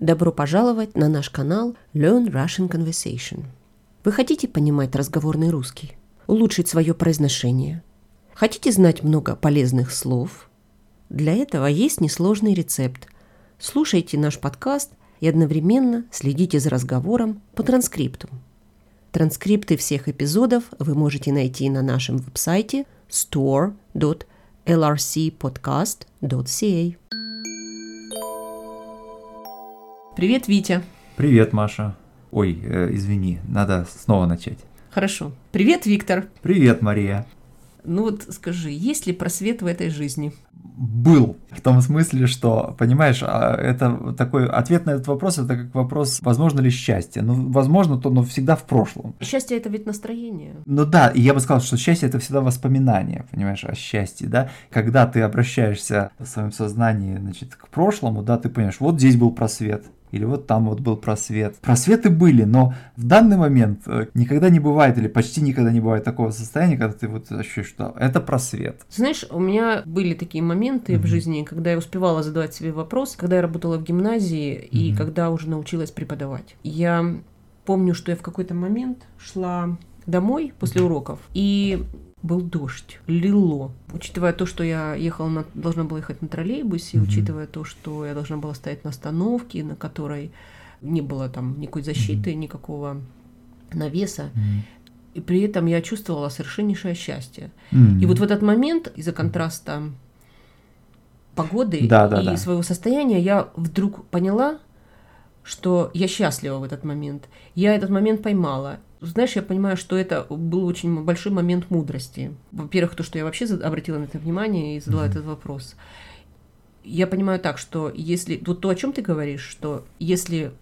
Добро пожаловать на наш канал Learn Russian Conversation. Вы хотите понимать разговорный русский? Улучшить свое произношение? Хотите знать много полезных слов? Для этого есть несложный рецепт. Слушайте наш подкаст и одновременно следите за разговором по транскрипту. Транскрипты всех эпизодов вы можете найти на нашем веб-сайте store.lrcpodcast.ca. Привет, Витя. Привет, Маша. Ой, э, извини, надо снова начать. Хорошо. Привет, Виктор. Привет, Мария. Ну вот скажи, есть ли просвет в этой жизни? Был. В том смысле, что, понимаешь, а, это такой ответ на этот вопрос, это как вопрос, возможно ли счастье. Ну, возможно, то, но всегда в прошлом. Счастье это ведь настроение. Ну да, и я бы сказал, что счастье это всегда воспоминание, понимаешь, о счастье, да. Когда ты обращаешься в своем сознании, значит, к прошлому, да, ты понимаешь, вот здесь был просвет, или вот там вот был просвет. Просветы были, но в данный момент э, никогда не бывает или почти никогда не бывает такого состояния, когда ты вот ощущаешь, что это просвет. Знаешь, у меня были такие моменты mm-hmm. в жизни, когда я успевала задавать себе вопрос, когда я работала в гимназии mm-hmm. и когда уже научилась преподавать. Я помню, что я в какой-то момент шла домой после уроков, и был дождь, лило. Учитывая то, что я ехала на, должна была ехать на троллейбусе, mm-hmm. учитывая то, что я должна была стоять на остановке, на которой не было там никакой защиты, mm-hmm. никакого навеса. Mm-hmm. И при этом я чувствовала совершеннейшее счастье. Mm-hmm. И вот в этот момент из-за контраста погоды да, да, и да. своего состояния я вдруг поняла, что я счастлива в этот момент. Я этот момент поймала. Знаешь, я понимаю, что это был очень большой момент мудрости. Во-первых, то, что я вообще обратила на это внимание и задала mm-hmm. этот вопрос. Я понимаю так, что если... Вот то, о чем ты говоришь, что если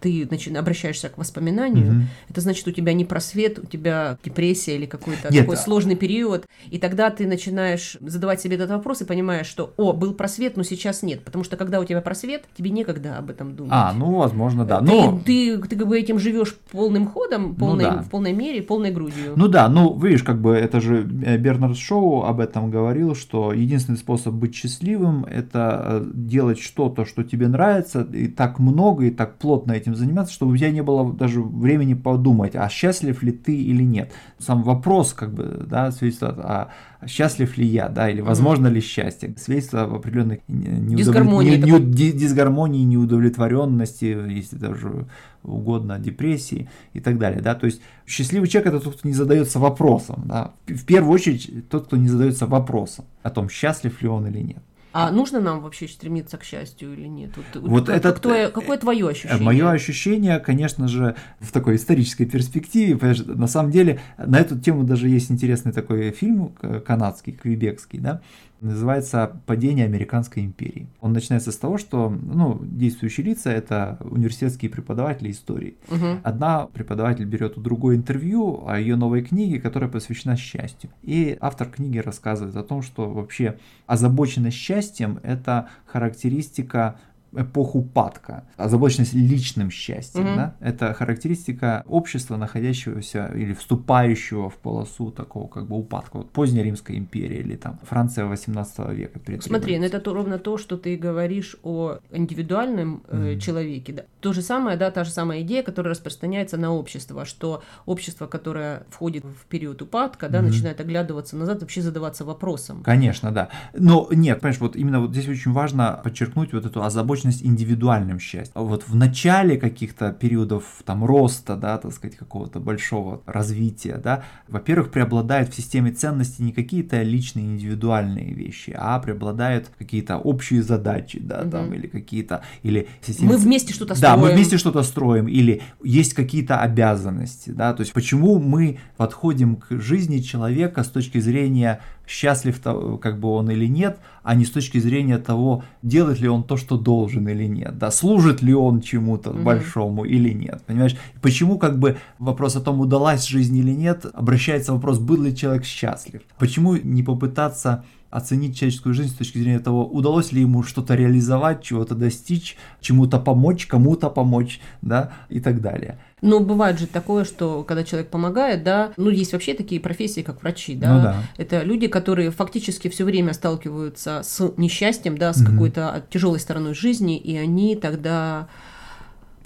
ты значит, обращаешься к воспоминанию, угу. это значит, у тебя не просвет, у тебя депрессия или какой-то Нет, такой а... сложный период, и тогда ты начинаешь задавать себе этот вопрос и понимаешь, что, о, был просвет, но сейчас нет, потому что когда у тебя просвет, тебе некогда об этом думать. А, ну, возможно, да. Ты, но... ты, ты, ты как бы этим живешь полным ходом, полной, ну, да. в полной мере, полной грудью. Ну да, ну, видишь, как бы это же э, Бернард Шоу об этом говорил, что единственный способ быть счастливым – это э, делать что-то, что тебе нравится, и так много, и так плотно этим заниматься, чтобы у тебя не было даже времени подумать, а счастлив ли ты или нет. Сам вопрос, как бы, да, свидетельствует а счастлив ли я, да, или возможно mm-hmm. ли счастье, свидетельство в определенной неудовлет... дисгармонии, не, не, дисгармонии, неудовлетворенности, если даже угодно, депрессии и так далее, да, то есть счастливый человек это тот, кто не задается вопросом, да, в первую очередь тот, кто не задается вопросом о том, счастлив ли он или нет. А нужно нам вообще стремиться к счастью или нет? Вот, вот как, это, какое, какое твое ощущение? Мое ощущение, конечно же, в такой исторической перспективе, на самом деле на эту тему даже есть интересный такой фильм канадский, квебекский, да, называется «Падение американской империи». Он начинается с того, что ну, действующие лица – это университетские преподаватели истории. Угу. Одна преподаватель берет у другой интервью о ее новой книге, которая посвящена счастью. И автор книги рассказывает о том, что вообще озабоченность счастьем – это характеристика эпоху упадка. Озабоченность личным счастьем, угу. да, это характеристика общества, находящегося или вступающего в полосу такого как бы упадка. Вот поздняя Римская империя или там Франция 18 века. Смотри, ну это то, ровно то, что ты говоришь о индивидуальном э, человеке. Да. То же самое, да, та же самая идея, которая распространяется на общество, что общество, которое входит в период упадка, да, угу. начинает оглядываться назад, вообще задаваться вопросом. Конечно, да. Но нет, понимаешь, вот именно вот здесь очень важно подчеркнуть вот эту озабоченность озабоченность индивидуальным счастьем. Вот в начале каких-то периодов там роста, да, так сказать, какого-то большого развития, да, во-первых, преобладают в системе ценностей не какие-то личные индивидуальные вещи, а преобладают какие-то общие задачи, да, угу. там, или какие-то, или системы... Мы вместе что-то строим. Да, мы вместе что-то строим, или есть какие-то обязанности, да, то есть почему мы подходим к жизни человека с точки зрения счастлив как бы он или нет, а не с точки зрения того, делает ли он то, что должен или нет, да, служит ли он чему-то mm-hmm. большому или нет, понимаешь? Почему как бы вопрос о том, удалась жизнь или нет, обращается вопрос, был ли человек счастлив? Почему не попытаться оценить человеческую жизнь с точки зрения того, удалось ли ему что-то реализовать, чего-то достичь, чему-то помочь, кому-то помочь, да, и так далее. Но бывает же такое, что когда человек помогает, да, ну есть вообще такие профессии, как врачи, да, Ну да. это люди, которые фактически все время сталкиваются с несчастьем, да, с Мгм. какой-то тяжелой стороной жизни, и они тогда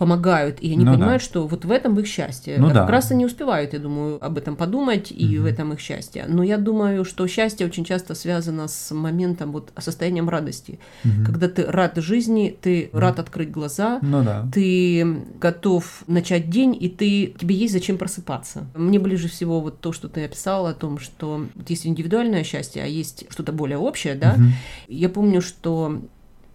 помогают, и они Ну да. понимают, что вот в этом их счастье. Ну как да. раз они успевают, я думаю, об этом подумать, и Мгм. в этом их счастье. Но я думаю, что счастье очень часто связано с моментом, вот, состоянием радости. Мгм. Когда ты рад жизни, ты рад открыть глаза, Ну да. ты готов начать день, и ты, тебе есть зачем просыпаться. Мне ближе всего вот то, что ты описала о том, что есть индивидуальное счастье, а есть что-то более общее, да. Мгм. Я помню, что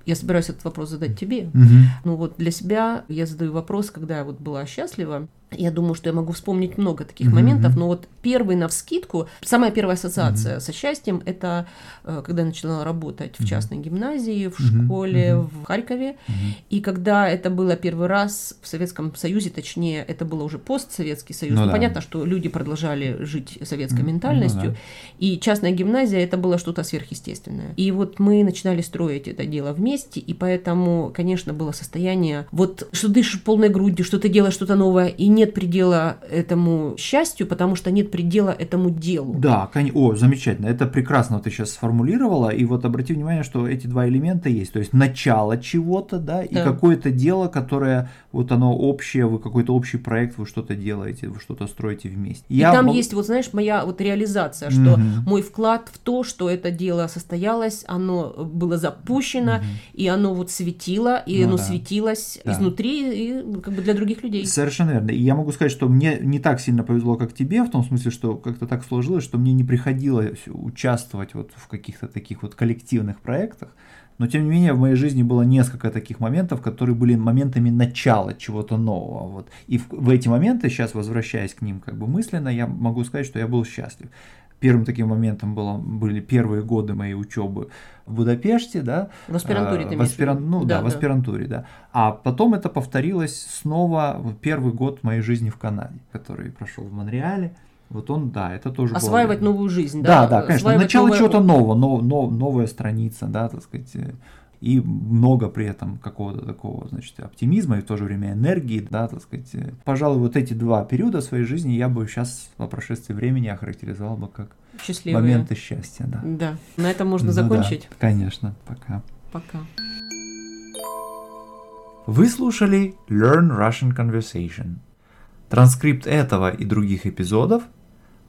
я собираюсь этот вопрос задать тебе. Мгм. Ну вот для себя я задаю вопрос, когда я вот была счастлива. Я думаю, что я могу вспомнить много таких Мгм. моментов, но вот первый на вскидку, самая первая ассоциация со счастьем, это э, когда я начала работать в частной гимназии, в Мгм. школе Мгм. в Харькове. Мгм. И когда это было первый раз в Советском Союзе, точнее, это было уже постсоветский Союз, Ну ну, да. понятно, что люди продолжали жить советской ну ментальностью, да. и частная гимназия это было что-то сверхъестественное. И вот мы начинали строить это дело вместе, и поэтому, конечно, было состояние, вот что дышишь полной грудью, что ты делаешь что-то новое, и нет предела этому счастью, потому что нет предела этому делу. Да, кон- о, замечательно, это прекрасно ты сейчас сформулировала, и вот обрати внимание, что эти два элемента есть, то есть начало чего-то, да, и Да. какое-то дело, которое вот оно общее, вы какой-то общий проект, вы что-то делаете, вы что-то строите вместе. И там есть, вот знаешь, моя вот реализация, что Мгм. мой вклад в то, что это дело состоялось, оно было запущено, Мгм. и оно вот светило, и Ну оно да. светилось Да. изнутри, и как бы для других людей. Совершенно верно. И я могу сказать, что мне не так сильно повезло, как тебе, в том смысле, что как-то так сложилось, что мне не приходилось участвовать вот в каких-то таких вот коллективных проектах. Но тем не менее в моей жизни было несколько таких моментов, которые были моментами начала чего-то нового. Вот. И в, в эти моменты, сейчас возвращаясь к ним как бы мысленно, я могу сказать, что я был счастлив. Первым таким моментом было, были первые годы моей учебы в Будапеште, да, В аспирантуре а, ты в аспиран- Ну да, в аспирантуре, да. А потом это повторилось снова в первый год моей жизни в Канаде, который прошел в Монреале. Вот он, да, это тоже было- Осваивать новую жизнь, Да, да? да, конечно. осваивать Начало новое- чего-то нового, но, но- новая страница, да, так сказать. И много при этом какого-то такого, значит, оптимизма и в то же время энергии, да, так сказать. Пожалуй, вот эти два периода своей жизни я бы сейчас по прошествии времени охарактеризовал бы как Счастливые. моменты счастья, да. Да. На этом можно Ну да, закончить. конечно, пока. Пока. Вы слушали Learn Russian Conversation. Транскрипт этого и других эпизодов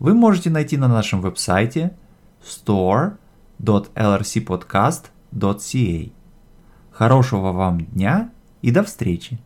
вы можете найти на нашем веб-сайте store.lrcpodcast.ca. Хорошего вам дня и до встречи!